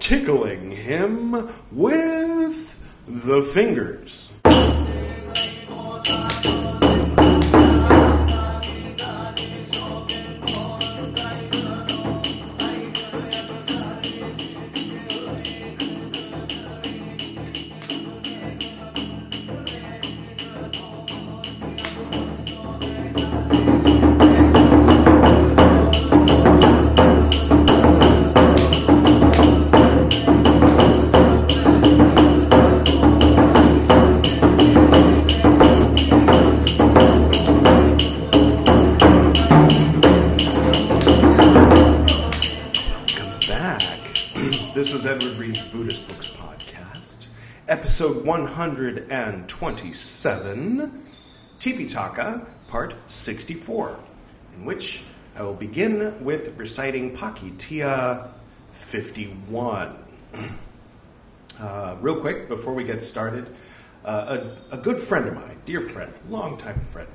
tickling him with the fingers. 127, Tipitaka, part 64, in which I will begin with reciting Pācittiya 51. Uh, real quick, before we get started, uh, a, a good friend of mine, dear friend, longtime friend,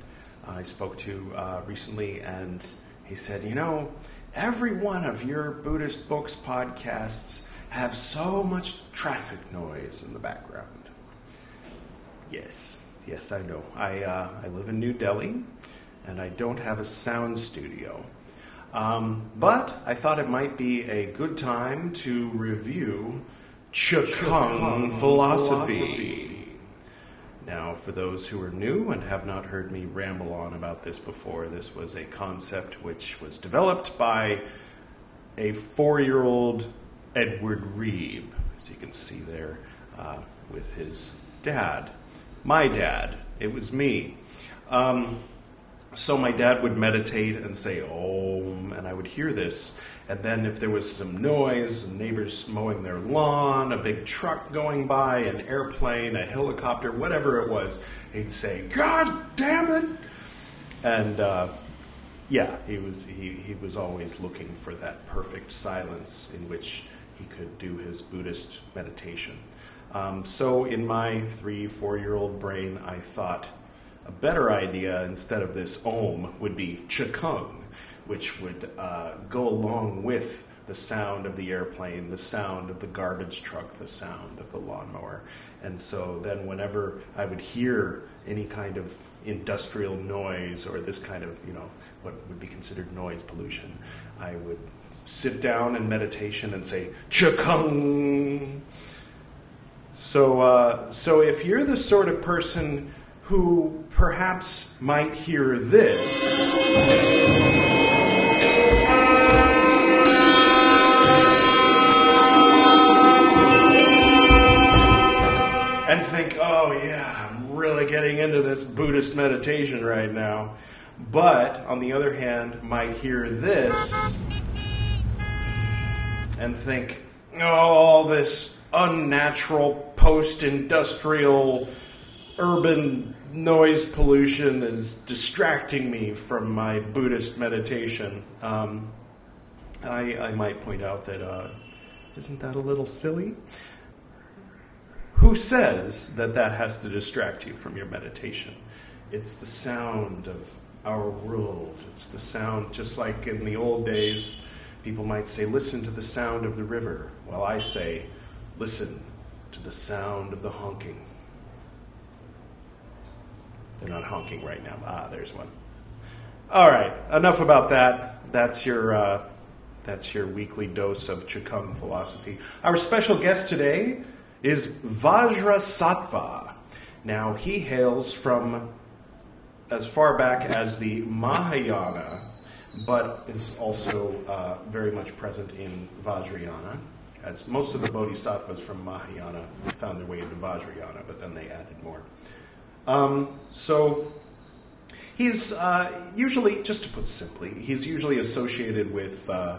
I spoke to uh, recently, and he said, You know, every one of your Buddhist books podcasts have so much traffic noise in the background. Yes, yes, I know. I, uh, I live in New Delhi, and I don't have a sound studio. Um, but I thought it might be a good time to review Chikung philosophy. Now, for those who are new and have not heard me ramble on about this before, this was a concept which was developed by a four year old Edward Reeb, as you can see there, uh, with his dad. My dad. It was me. Um, so my dad would meditate and say Om, and I would hear this. And then if there was some noise, some neighbors mowing their lawn, a big truck going by, an airplane, a helicopter, whatever it was, he'd say, God damn it! And uh, yeah, he was he, he was always looking for that perfect silence in which he could do his Buddhist meditation. Um, so in my three, four year old brain, I thought a better idea instead of this Om would be Chikung, which would uh, go along with the sound of the airplane, the sound of the garbage truck, the sound of the lawnmower. And so then, whenever I would hear any kind of industrial noise or this kind of, you know, what would be considered noise pollution, I would sit down in meditation and say, Chikung. So, uh, so if you're the sort of person who perhaps might hear this, and think, oh yeah, I'm really getting into this Buddhist meditation right now. But on the other hand, might hear this and think, oh, all this unnatural post industrial urban noise pollution is distracting me from my Buddhist meditation. Um, I, I might point out that uh, isn't that a little silly? Who says that that has to distract you from your meditation? It's the sound of our world. It's the sound, just like in the old days, people might say, listen to the sound of the river. Well, I say, listen to the sound of the honking. They're not honking right now. Ah, there's one. All right, enough about that. That's your uh, that's your weekly dose of Chikung philosophy. Our special guest today is Vajrasattva. Now he hails from as far back as the Mahayana, but is also uh, very much present in Vajrayana. As most of the bodhisattvas from Mahayana found their way into Vajrayana, but then they added more. Um, so he's uh, usually, just to put simply, he's usually associated with uh,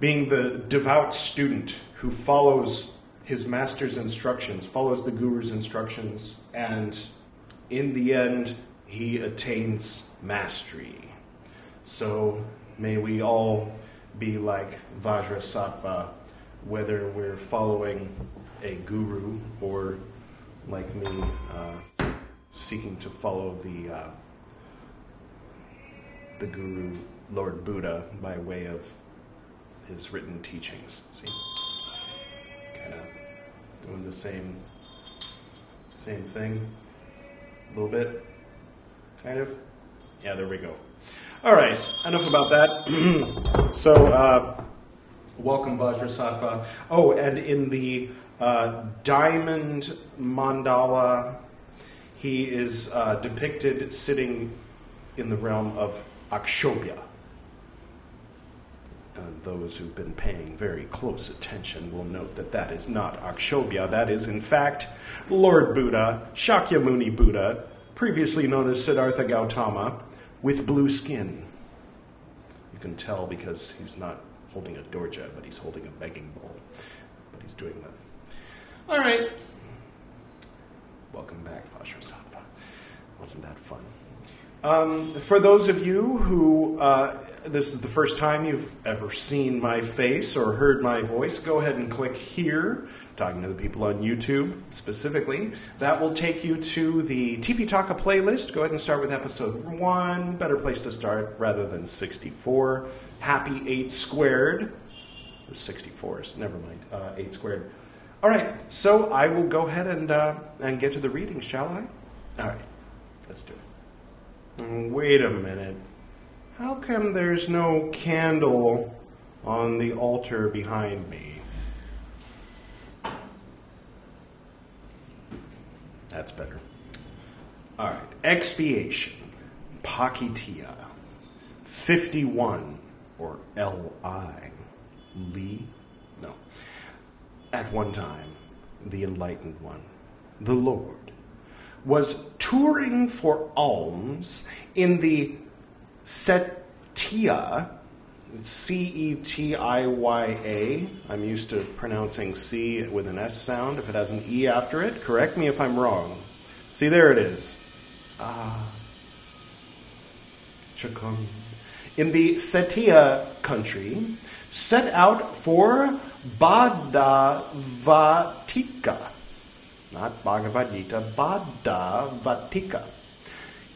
being the devout student who follows his master's instructions, follows the guru's instructions, and in the end, he attains mastery. So may we all be like Vajrasattva, whether we're following a guru or like me, uh, seeking to follow the uh, the guru, Lord Buddha, by way of his written teachings. See. Kind of doing the same same thing. A little bit, kind of. Yeah, there we go. All right, enough about that. so, uh, welcome, Vajrasattva. Oh, and in the uh, diamond mandala, he is uh, depicted sitting in the realm of Akshobhya. Uh, those who've been paying very close attention will note that that is not Akshobhya. That is, in fact, Lord Buddha, Shakyamuni Buddha, previously known as Siddhartha Gautama, with blue skin. You can tell because he's not holding a dorje, but he's holding a begging bowl. But he's doing that. All right. Welcome back, Vajrasattva. Wasn't that fun? Um, for those of you who uh, this is the first time you've ever seen my face or heard my voice, go ahead and click here, talking to the people on YouTube specifically. That will take you to the Tipitaka playlist. Go ahead and start with episode one. Better place to start rather than 64. Happy 8 squared. 64 is, never mind, uh, 8 squared. All right, so I will go ahead and, uh, and get to the reading, shall I? All right, let's do it. Wait a minute. How come there's no candle on the altar behind me? That's better. All right. Expiation. Pācittiya. 51 or L.I. Lee? No. At one time, the enlightened one, the Lord, was touring for alms in the Cetiya, C E T I Y A. I'm used to pronouncing C with an S sound if it has an E after it. Correct me if I'm wrong. See, there it is. Ah. Chikung. In the Setia country, set out for Bhaddavatika. Not Bhagavad Gita, Bhaddavatika.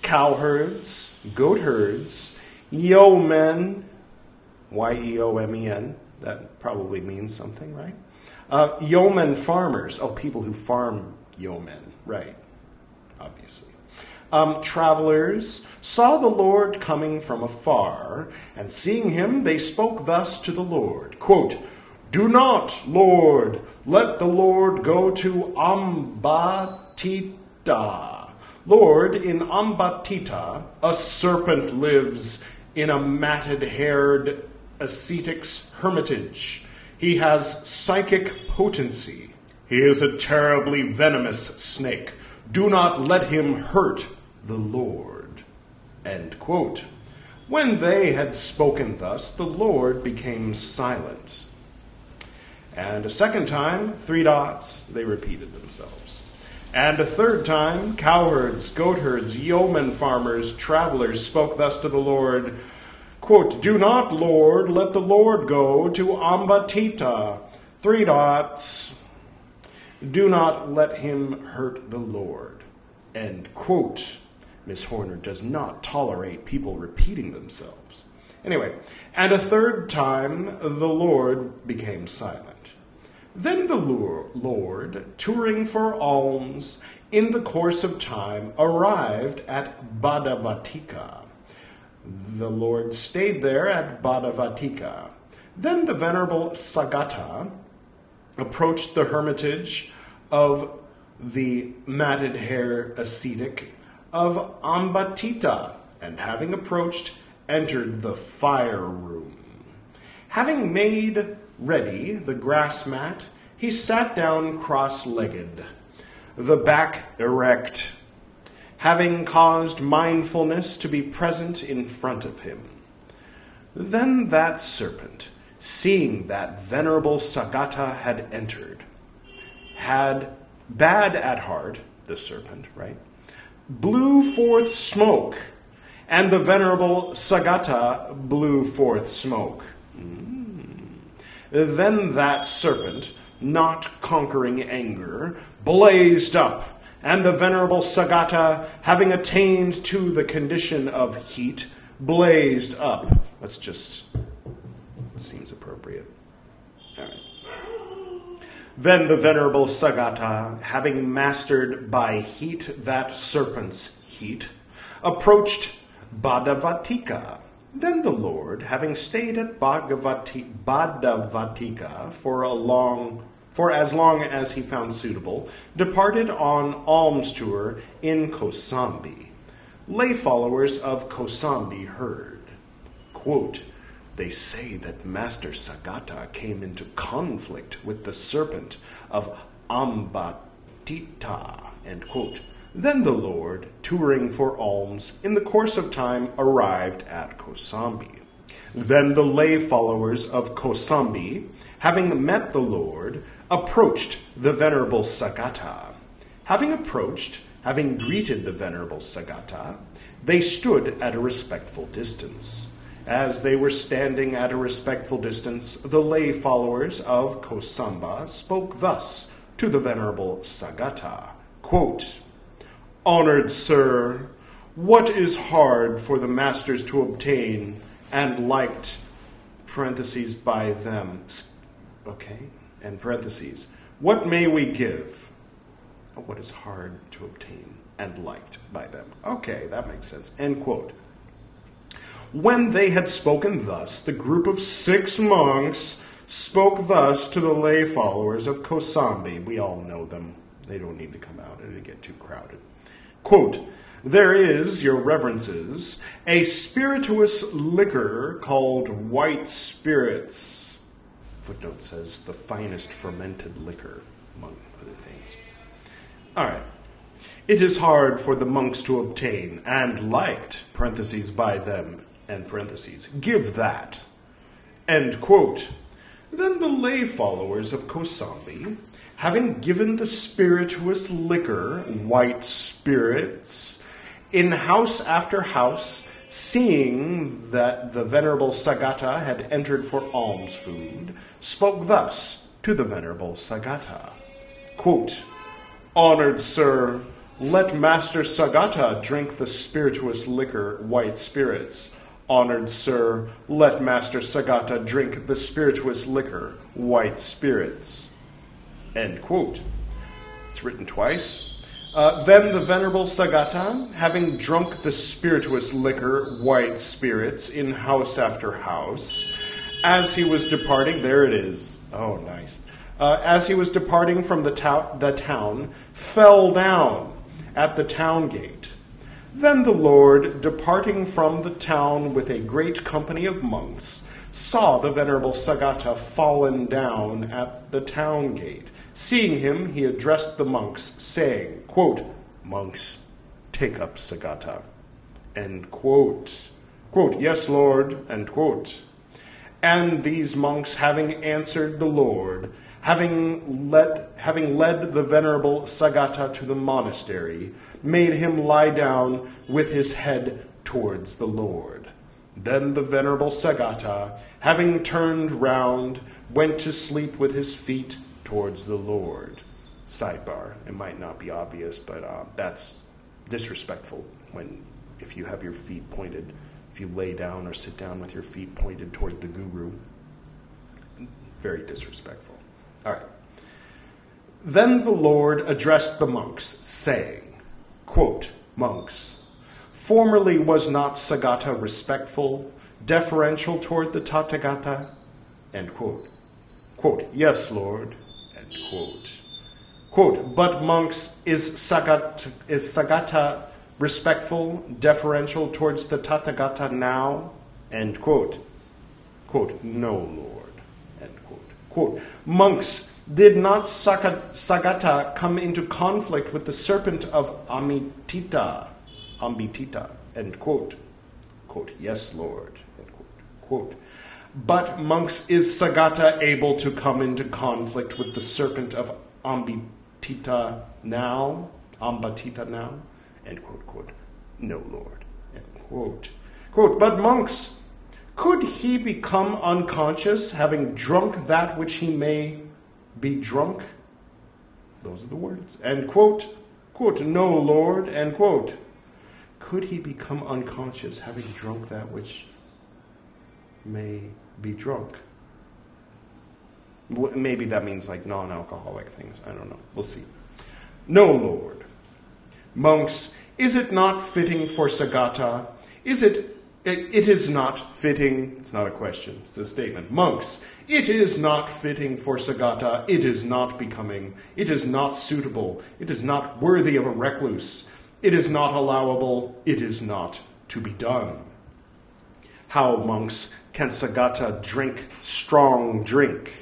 Cowherds, goat herds, yeomen, Y E O M E N, that probably means something, right? Uh, yeomen farmers, oh, people who farm yeomen, right, obviously. Um, travelers saw the Lord coming from afar, and seeing him, they spoke thus to the Lord. Quote, Do not, Lord, let the Lord go to Ambatittha. Lord, in Ambatittha, a serpent lives in a matted haired ascetic's hermitage. He has psychic potency. He is a terribly venomous snake. Do not let him hurt the Lord. When they had spoken thus, the Lord became silent. And a second time, three dots, they repeated themselves. And a third time, cowherds, goatherds, yeomen farmers, travelers spoke thus to the Lord quote, Do not, Lord, let the Lord go to Ambatittha. Three dots. Do not let him hurt the Lord. End quote. Miss Horner does not tolerate people repeating themselves. Anyway, and a third time the Lord became silent. Then the Lord, touring for alms in the course of time, arrived at Bhaddavatika. The Lord stayed there at Bhaddavatika. Then the Venerable Sagata approached the hermitage of the matted hair ascetic of Ambatittha, and having approached, entered the fire room. Having made ready the grass mat, he sat down cross legged, the back erect, having caused mindfulness to be present in front of him. Then that serpent, seeing that venerable Sagata had entered, had bad at heart, the serpent, right? Blew forth smoke, and the venerable Sagata blew forth smoke. Mm. Then that serpent, not conquering anger, blazed up, and the venerable Sagata, having attained to the condition of heat, blazed up. That's just seems appropriate. All right. Then the venerable Sagata, having mastered by heat that serpent's heat, approached Bhaddavatika. Then the Lord, having stayed at Bhagavati, Bhaddavatika for a long for as long as he found suitable, departed on alms tour in Kosambi. Lay followers of Kosambi heard. Quote, they say that Master Sagata came into conflict with the serpent of Ambatittha. Then the Lord, touring for alms, in the course of time arrived at Kosambi. Then the lay followers of Kosambi, having met the Lord, approached the Venerable Sagata. Having approached, having greeted the Venerable Sagata, they stood at a respectful distance. As they were standing at a respectful distance, the lay followers of Kosamba spoke thus to the Venerable Sagata quote, Honored sir, what is hard for the masters to obtain and liked, parentheses, by them? Okay, and parentheses. What may we give? Oh, what is hard to obtain and liked by them? Okay, that makes sense. End quote. When they had spoken thus, the group of six monks spoke thus to the lay followers of Kosambi. We all know them. They don't need to come out. It'll get too crowded. Quote, there is, your reverences, a spirituous liquor called white spirits. Footnote says the finest fermented liquor, among other things. All right. It is hard for the monks to obtain and liked, parentheses, by them, and parentheses. Give that. End quote. Then the lay followers of Kosambi, having given the spirituous liquor, white spirits, in house after house, seeing that the venerable Sagata had entered for alms food, spoke thus to the venerable Sagata. Quote, Honored sir, let Master Sagata drink the spirituous liquor, white spirits. Honored sir, let Master Sagata drink the spirituous liquor, white spirits. End quote. It's written twice. Uh, then the Venerable Sagata, having drunk the spirituous liquor, white spirits, in house after house, as he was departing, there it is. Oh, nice. Uh, as he was departing from the, the town, fell down at the town gate. Then the Lord, departing from the town with a great company of monks, saw the venerable Sagata fallen down at the town gate. Seeing him, he addressed the monks, saying, quote, Monks, take up Sagata. End quote. Quote, Yes, Lord, end quote. And these monks, having answered the Lord, having led, having led the venerable Sagata to the monastery, made him lie down with his head towards the Lord. Then the venerable Sagata, having turned round, went to sleep with his feet towards the Lord. Sidebar: It might not be obvious, but uh, that's disrespectful when if you have your feet pointed, if you lay down or sit down with your feet pointed toward the guru. Very disrespectful. All right. Then the Lord addressed the monks, saying, quote, Monks, formerly was not Sagata respectful, deferential toward the Tathagata? End quote. Quote, Yes, Lord. End quote. Quote, but monks, is Sagata, is Sagata respectful, deferential towards the Tathagata now? End quote. Quote, no, Lord. End quote. Quote, monks, did not Sagata come into conflict with the serpent of Amitita? Ambitita. End quote. Quote, yes, Lord. End quote. Quote, but monks, is Sagata able to come into conflict with the serpent of Ambitita now? Ambatittha now? End quote, quote. No, Lord. End quote. Quote, but monks, could he become unconscious, having drunk that which he may be drunk? Those are the words. End quote. Quote, no, Lord. End quote. Could he become unconscious, having drunk that which may be drunk? Maybe that means like non alcoholic things. I don't know. We'll see. No, Lord. Monks, is it not fitting for Sagata? Is it it is not fitting, it's not a question, it's a statement. Monks, it is not fitting for Sagata, it is not becoming, it is not suitable, it is not worthy of a recluse, it is not allowable, it is not to be done. How, monks, can Sagata drink strong drink?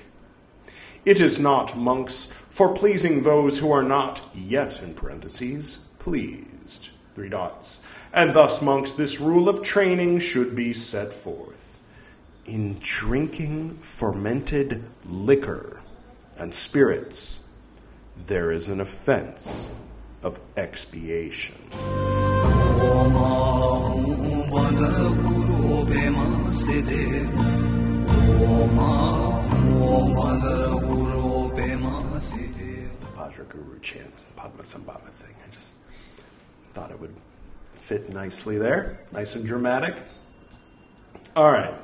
It is not, monks, for pleasing those who are not yet, in parentheses, pleased. Three dots. And thus, monks, this rule of training should be set forth. In drinking fermented liquor and spirits, there is an offense of expiation. The Vajra Guru chant, Padmasambhava thing. I just thought it would fit nicely there. Nice and dramatic. All right.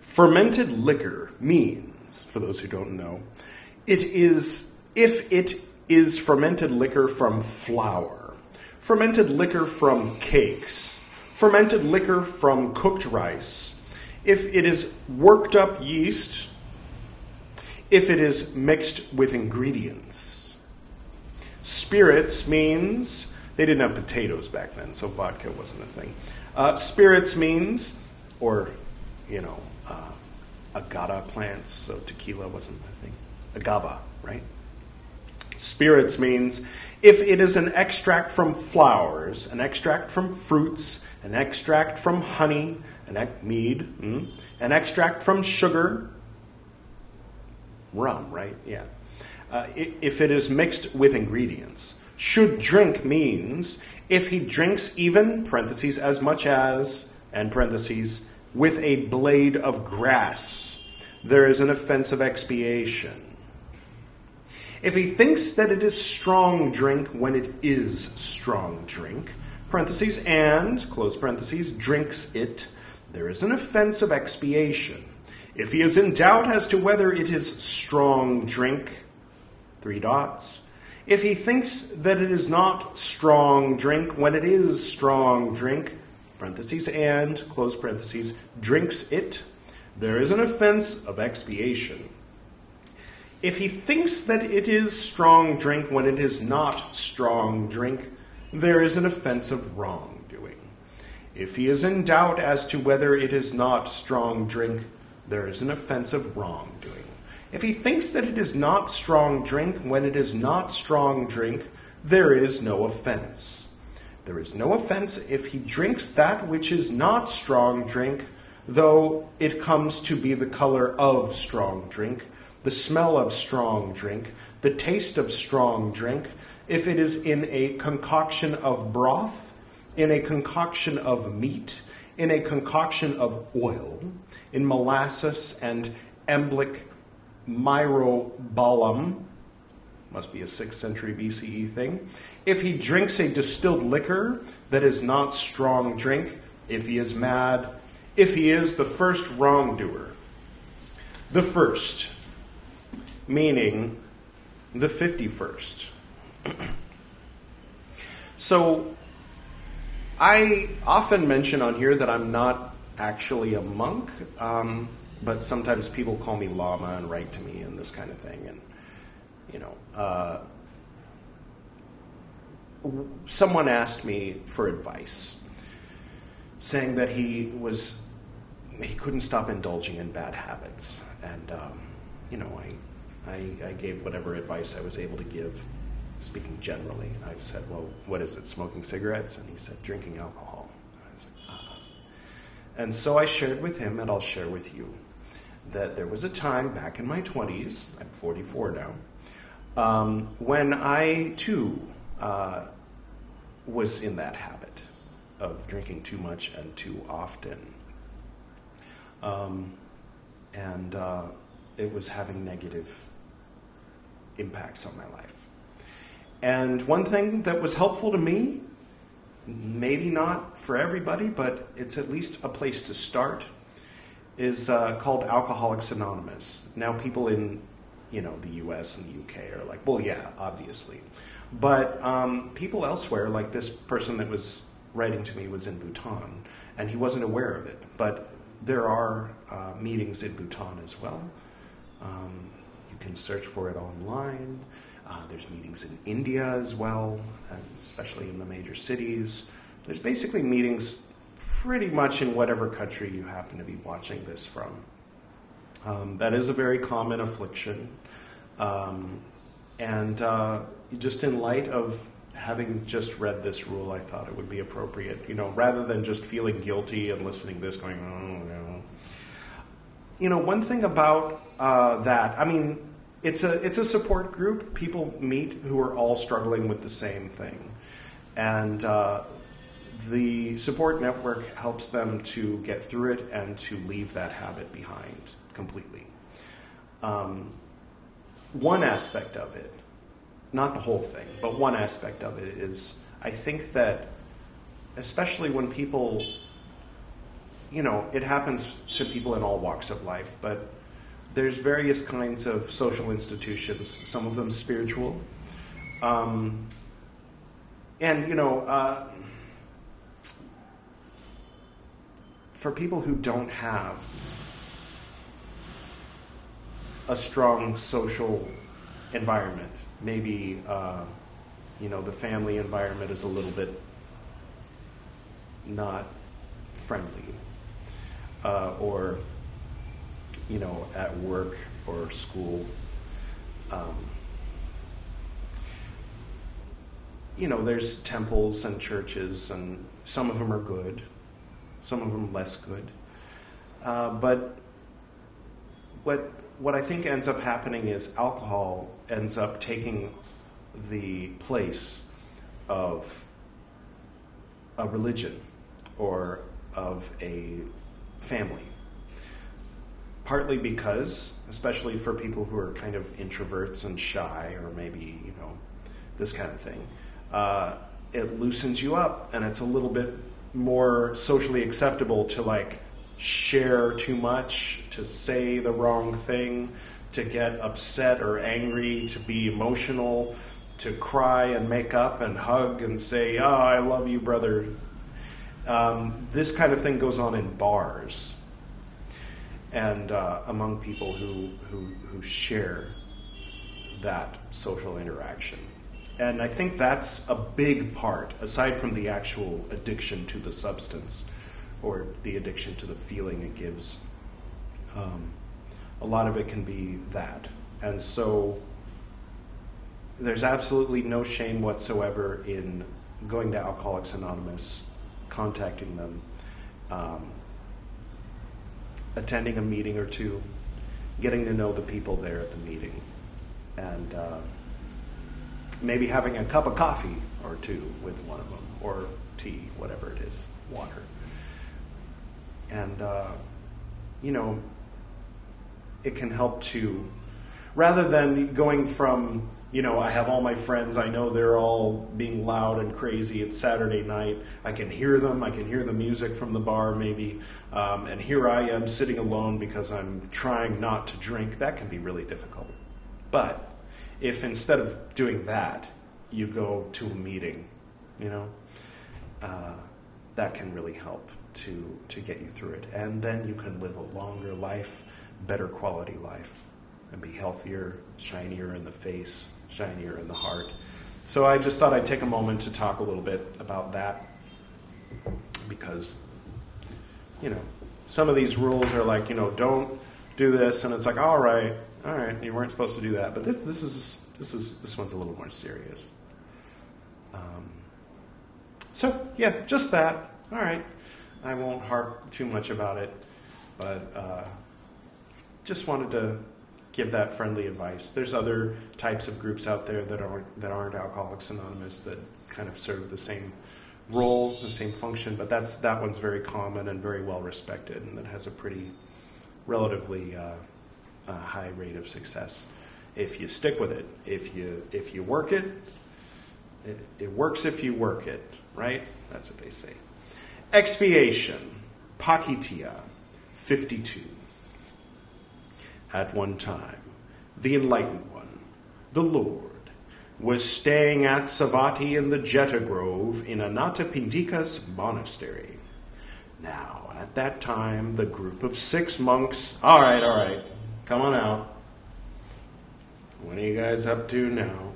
Fermented liquor means, for those who don't know, it is, if it is fermented liquor from flour, fermented liquor from cakes, fermented liquor from cooked rice, if it is worked up yeast, if it is mixed with ingredients. Spirits means they didn't have potatoes back then, so vodka wasn't a thing. Uh, spirits means, or, you know, uh, plants, so tequila wasn't a thing. Agave, right? Spirits means if it is an extract from flowers, an extract from fruits, an extract from honey, an ec- mead, mm, an extract from sugar, rum, right? Yeah. Uh, if it is mixed with ingredients. Should drink means if he drinks even, parentheses, as much as, and parentheses, with a blade of grass, there is an offense of expiation. If he thinks that it is strong drink when it is strong drink, parentheses, and, close parentheses, drinks it, there is an offense of expiation. If he is in doubt as to whether it is strong drink, three dots, if he thinks that it is not strong drink when it is strong drink, parentheses, and, close parentheses, drinks it, there is an offense of expiation. If he thinks that it is strong drink when it is not strong drink, there is an offense of wrongdoing. If he is in doubt as to whether it is not strong drink, there is an offense of wrongdoing. If he thinks that it is not strong drink when it is not strong drink, there is no offense. There is no offense if he drinks that which is not strong drink, though it comes to be the color of strong drink, the smell of strong drink, the taste of strong drink, if it is in a concoction of broth, in a concoction of meat, in a concoction of oil, in molasses and emblic myrobalan, must be a 6th century BCE thing. If he drinks a distilled liquor that is not strong drink, if he is mad, if he is the first wrongdoer. The first, meaning the 51st. so, I often mention on here that I'm not actually a monk. Um, but sometimes people call me Lama and write to me and this kind of thing. And, you know, uh, someone asked me for advice, saying that he was, he couldn't stop indulging in bad habits. And, um, you know, I, I, I gave whatever advice I was able to give, speaking generally. I said, well, what is it, smoking cigarettes? And he said, drinking alcohol. Like, ah. And so I shared with him, and I'll share with you that there was a time back in my 20s, I'm 44 now, um, when I too uh, was in that habit of drinking too much and too often. Um, and uh, it was having negative impacts on my life. And one thing that was helpful to me, maybe not for everybody, but it's at least a place to start, is uh, called Alcoholics Anonymous. Now, people in you know the U.S. and the U.K. are like, well, yeah, obviously, but um, people elsewhere, like this person that was writing to me, was in Bhutan, and he wasn't aware of it. But there are uh, meetings in Bhutan as well. Um, you can search for it online. Uh, there's meetings in India as well, especially in the major cities. There's basically meetings pretty much in whatever country you happen to be watching this from. Um, that is a very common affliction. Um, and uh, just in light of having just read this rule, I thought it would be appropriate, you know, rather than just feeling guilty and listening to this going, oh, no. You know, one thing about uh, that, I mean, it's a it's a support group. People meet who are all struggling with the same thing, and uh, the support network helps them to get through it and to leave that habit behind completely. Um, one aspect of it, not the whole thing, but one aspect of it is I think that, especially when people, you know, it happens to people in all walks of life, but there's various kinds of social institutions, some of them spiritual. Um, and, you know, uh, for people who don't have a strong social environment, maybe, uh, you know, the family environment is a little bit not friendly, uh, or you know, at work or school. Um, you know, there's temples and churches, and some of them are good, some of them less good. Uh, but what what I think ends up happening is alcohol ends up taking the place of a religion or of a family partly because, especially for people who are kind of introverts and shy, or maybe, you know, this kind of thing, uh, it loosens you up and it's a little bit more socially acceptable to like share too much, to say the wrong thing, to get upset or angry, to be emotional, to cry and make up and hug and say, Oh, I love you, brother. Um, this kind of thing goes on in bars and uh, among people who, who, who share that social interaction. And I think that's a big part, aside from the actual addiction to the substance or the addiction to the feeling it gives. Um, a lot of it can be that. And so there's absolutely no shame whatsoever in going to Alcoholics Anonymous, contacting them. Um, attending a meeting or two, getting to know the people there at the meeting, and uh, maybe having a cup of coffee or two with one of them, or tea, whatever it is, water. And, uh, you know, it can help to, rather than going from you know, I have all my friends. I know they're all being loud and crazy. It's Saturday night. I can hear them. I can hear the music from the bar, maybe. Um, and here I am sitting alone because I'm trying not to drink. That can be really difficult. But if instead of doing that, you go to a meeting, you know, uh, that can really help to to get you through it. And then you can live a longer life, better quality life, and be healthier, shinier in the face shinier in the heart. So I just thought I'd take a moment to talk a little bit about that because, you know, some of these rules are like, you know, don't do this, and it's like, all right, all right, you weren't supposed to do that, but this, this is this is this one's a little more serious. Um, so yeah, just that. All right, I won't harp too much about it, but uh, just wanted to give that friendly advice. There's other types of groups out there that aren't that aren't Alcoholics Anonymous that kind of serve the same role, the same function, but that's that one's very common and very well respected, and it has a pretty relatively uh, uh, high rate of success if you stick with it. If you if you work it, it, it works if you work it, right? That's what they say. Expiation, pācittiya, 52. At one time, the Enlightened One, the Lord, was staying at Savatthi in the Jeta Grove in Anathapindika's monastery. Now, at that time, the group of six monks. All right, all right, come on out. What are you guys up to now?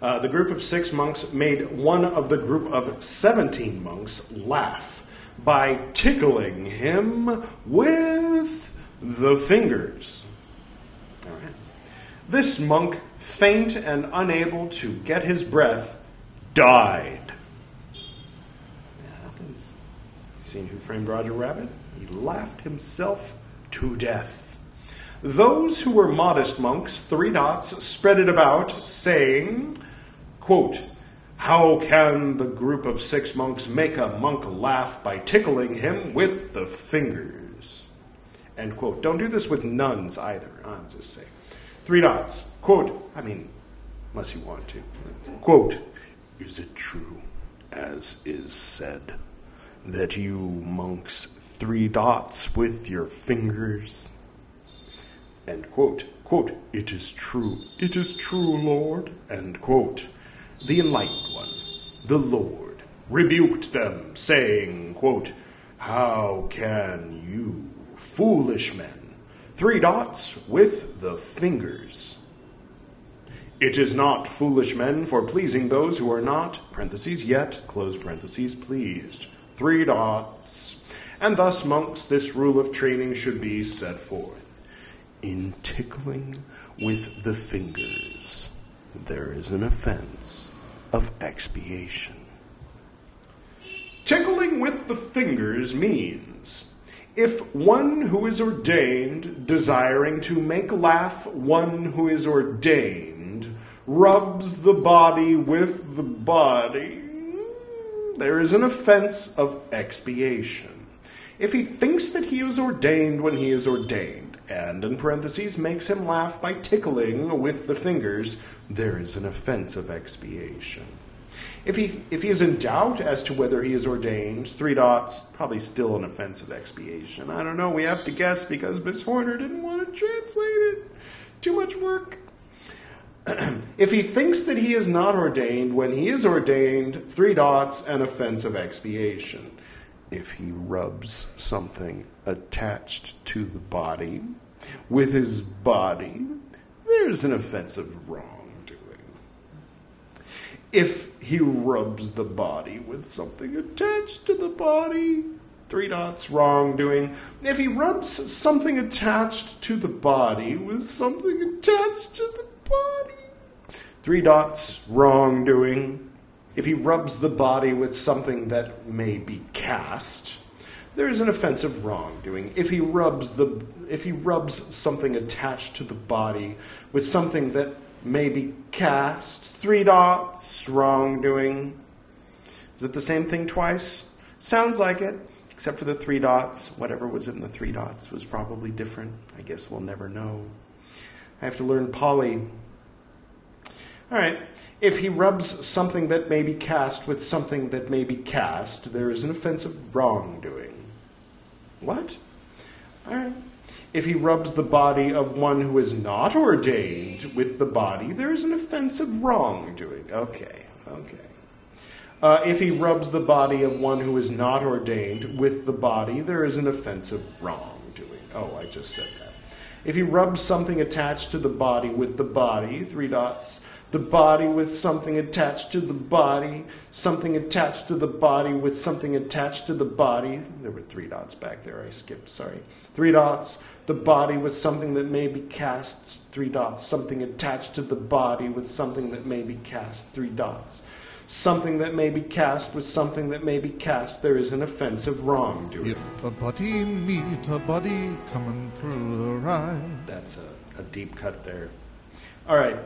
Uh, the group of six monks made one of the group of 17 monks laugh by tickling him with the fingers. This monk, faint and unable to get his breath, died. It happens. Seen Who Framed Roger Rabbit? He laughed himself to death. Those who were modest monks, three dots, spread it about, saying, quote, How can the group of six monks make a monk laugh by tickling him with the fingers? End quote. Don't do this with nuns either, I'm just say. Three dots. Quote, I mean, unless you want to. Quote, Is it true, as is said, that you monks three dots with your fingers? End quote. Quote, It is true, it is true, Lord. End quote. The enlightened one, the Lord, rebuked them, saying, quote, How can you, foolish men, three dots with the fingers? It is not foolish men for pleasing those who are not, parentheses, yet, close parentheses, pleased. Three dots. And thus, monks, this rule of training should be set forth in tickling with the fingers, there is an offense of expiation. Tickling with the fingers means if one who is ordained, desiring to make laugh one who is ordained, rubs the body with the body, there is an offense of expiation. If he thinks that he is ordained when he is ordained, and in parentheses makes him laugh by tickling with the fingers, there is an offense of expiation. If he, if he is in doubt as to whether he is ordained, three dots, probably still an offense of expiation. I don't know, we have to guess because Miss Horner didn't want to translate it. Too much work. if he thinks that he is not ordained when he is ordained, three dots, an offense of expiation if he rubs something attached to the body with his body, there's an offensive wrongdoing. If he rubs the body with something attached to the body, three dots, wrongdoing. If he rubs something attached to the body with something attached to the body, three dots, wrongdoing if he rubs the body with something that may be cast, there is an offensive wrongdoing. If he rubs the if he rubs something attached to the body with something that may be cast, three dots, wrongdoing. Is it the same thing twice? Sounds like it, except for the three dots. Whatever was in the three dots was probably different. I guess we'll never know. I have to learn Pali. All right. If he rubs something that may be cast with something that may be cast, there is an offense of wrongdoing. What? All right. If he rubs the body of one who is not ordained with the body, there is an offense of wrongdoing. Okay, okay. Uh, if he rubs the body of one who is not ordained with the body, there is an offense of wrongdoing. Oh, I just said that. If he rubs something attached to the body with the body, three dots, the body with something attached to the body, something attached to the body with something attached to the body. There were three dots back there. I skipped, sorry. Three dots. The body with something that may be cast. Three dots. Something attached to the body with something that may be cast. Three dots. Something that may be cast with something that may be cast. There is an offensive wrongdoing. If a body meet a body coming through the ride. That's a, a deep cut there. All right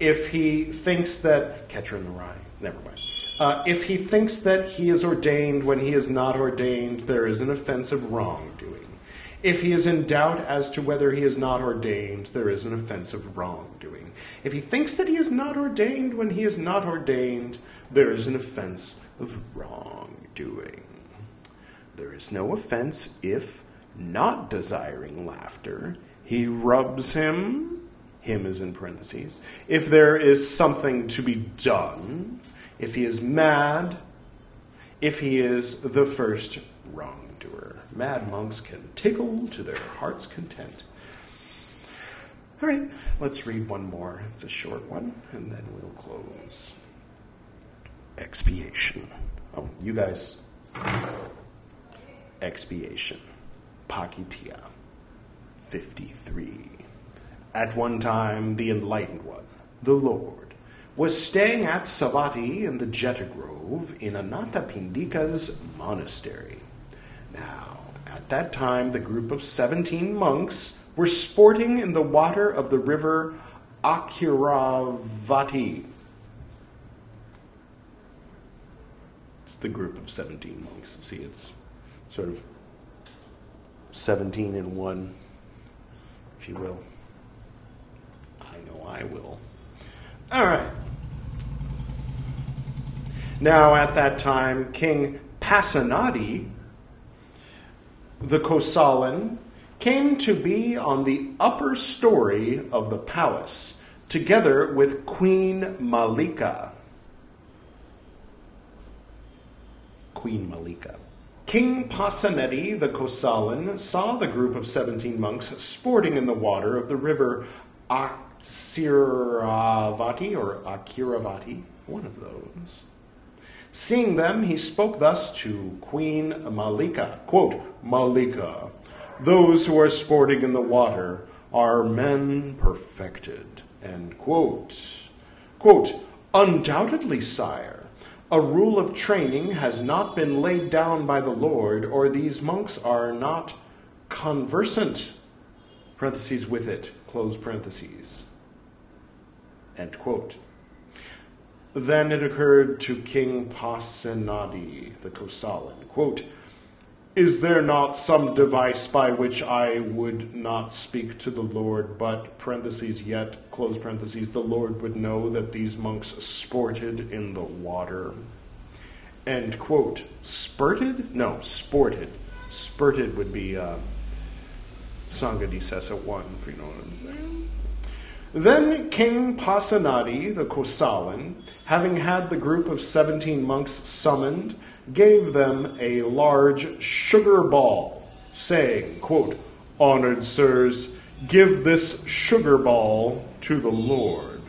if he thinks that catcher in the rye, never mind. Uh, if he thinks that he is ordained when he is not ordained, there is an offense of wrongdoing. If he is in doubt as to whether he is not ordained, there is an offense of wrongdoing. If he thinks that he is not ordained when he is not ordained, there is an offense of wrongdoing. There is no offense if not desiring laughter, he rubs him, him is in parentheses, if there is something to be done, if he is mad, if he is the first wrongdoer. Mad monks can tickle to their heart's content. All right, let's read one more. It's a short one, and then we'll close. Expiation. Oh, you guys. Expiation. Pācittiya. 53. At one time, the enlightened one, the Lord, was staying at Savatthi in the Jeta Grove in Anathapindika's monastery. Now, at that time, the group of 17 monks were sporting in the water of the river Akiravati. It's the group of 17 monks. See, it's sort of 17 in one, if you will. I know I will. All right. Now, at that time, King Pasenadi, the Kosalan, came to be on the upper story of the palace, together with Queen Malika. Queen Malika. King Pasenadi the Kosalan saw the group of 17 monks sporting in the water of the river Asiravati or Akiravati, one of those. Seeing them, he spoke thus to Queen Malika. Quote, Malika, those who are sporting in the water are men perfected. End quote. Quote, undoubtedly, sire, a rule of training has not been laid down by the Lord, or these monks are not conversant, parentheses with it, close parentheses. End quote. Then it occurred to King Pasenadi, the Kosalan, quote, Is there not some device by which I would not speak to the Lord, but, parentheses, yet, close parentheses, the Lord would know that these monks sported in the water? End quote. Spurted? No, sported. Spurted would be uh, Sanghadisesa 1, if you know what I'm saying. Then King Pasenadi, the Kosalan, having had the group of 17 monks summoned, gave them a large sugar ball, saying, quote, Honored sirs, give this sugar ball to the Lord.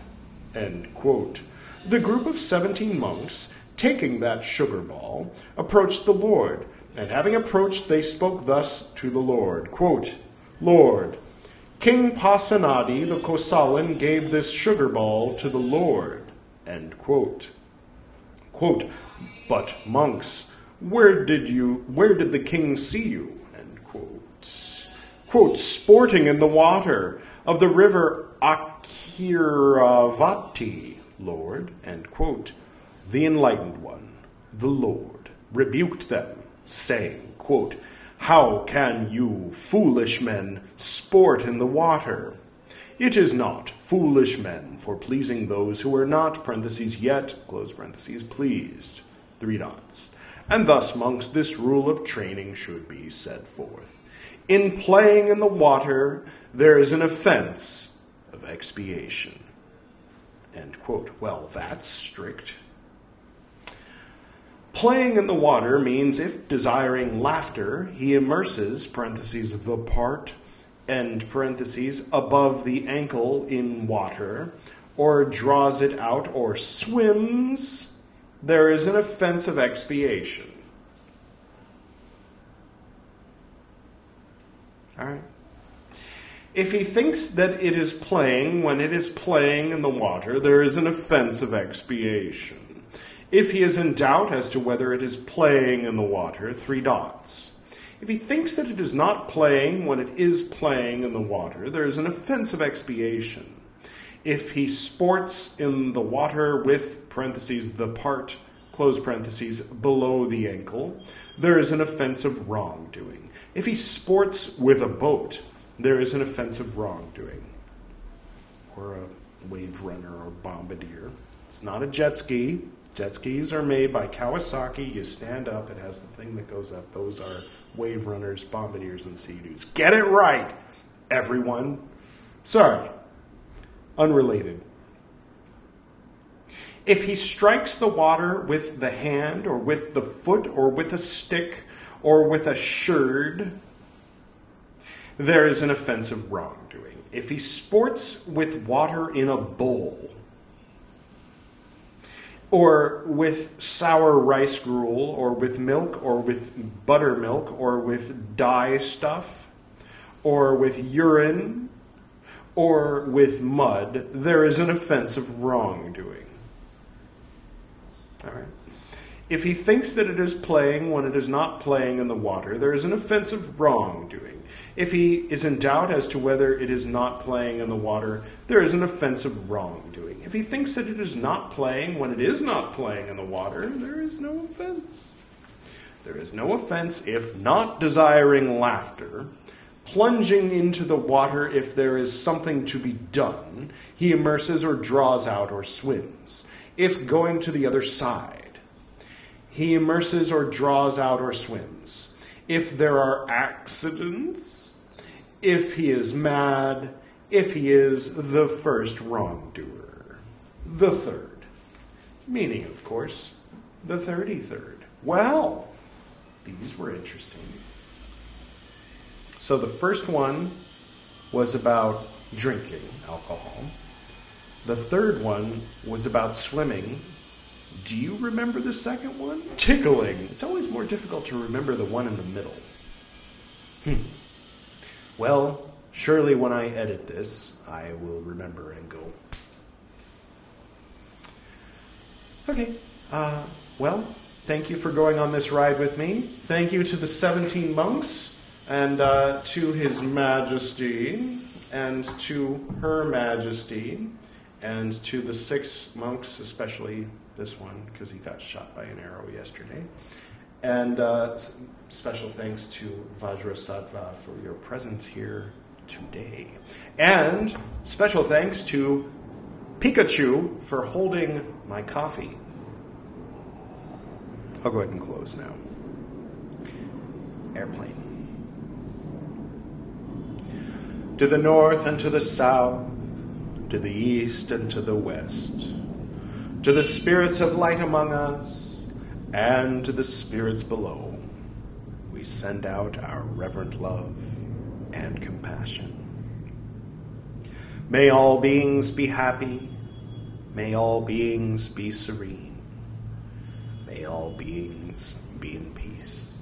End quote. The group of 17 monks, taking that sugar ball, approached the Lord, and having approached, they spoke thus to the Lord, quote, Lord, King Pasenadi the Kosalan gave this sugar ball to the Lord. Quote. Quote, but monks, where did you where did the king see you? Quote. Sporting in the water of the river Akiravati, Lord. The enlightened one, the Lord, rebuked them, saying, quote, how can you, foolish men, sport in the water? It is not foolish men for pleasing those who are not, parentheses, yet, close parentheses, pleased. Three dots. And thus, monks, this rule of training should be set forth. In playing in the water, there is an offense of expiation. End quote. Well, that's strict. Playing in the water means if desiring laughter, he immerses, parentheses, the part, end parentheses, above the ankle in water, or draws it out, or swims, there is an offense of expiation. Alright? If he thinks that it is playing when it is playing in the water, there is an offense of expiation. If he is in doubt as to whether it is playing in the water, three dots. If he thinks that it is not playing when it is playing in the water, there is an offense of expiation. If he sports in the water with, parentheses, the part, close parentheses, below the ankle, there is an offense of wrongdoing. If he sports with a boat, there is an offense of wrongdoing. Or a wave runner or bombardier. It's not a jet ski, Jet skis are made by Kawasaki. You stand up, it has the thing that goes up. Those are wave runners, bombardiers, and sea-doos. Get it right, everyone. Sorry, unrelated. If he strikes the water with the hand, or with the foot, or with a stick, or with a sherd, there is an offensive wrongdoing. If he sports with water in a bowl, or with sour rice gruel, or with milk, or with buttermilk, or with dye stuff, or with urine, or with mud, there is an offense of wrongdoing. All right. If he thinks that it is playing when it is not playing in the water, there is an offense of wrongdoing. If he is in doubt as to whether it is not playing in the water, there is an offense of wrongdoing. If he thinks that it is not playing when it is not playing in the water, there is no offense. There is no offense if not desiring laughter, plunging into the water if there is something to be done, he immerses or draws out or swims. If going to the other side, he immerses or draws out or swims. If there are accidents, if he is mad, if he is the first wrongdoer. The third. Meaning, of course, the 33rd. Well, these were interesting. So the first one was about drinking alcohol. The third one was about swimming do you remember the second one? Tickling. It's always more difficult to remember the one in the middle. Hmm. Well, surely when I edit this, I will remember and go. Okay. Uh, well, thank you for going on this ride with me. Thank you to the 17 monks and uh, to His Majesty and to Her Majesty and to the six monks, especially this one because he got shot by an arrow yesterday. And uh, special thanks to Vajrasattva for your presence here today. And special thanks to Pikachu for holding my coffee. I'll go ahead and close now. Airplane. To the north and to the south, to the east and to the west to the spirits of light among us, and to the spirits below, we send out our reverent love and compassion. May all beings be happy. May all beings be serene. May all beings be in peace.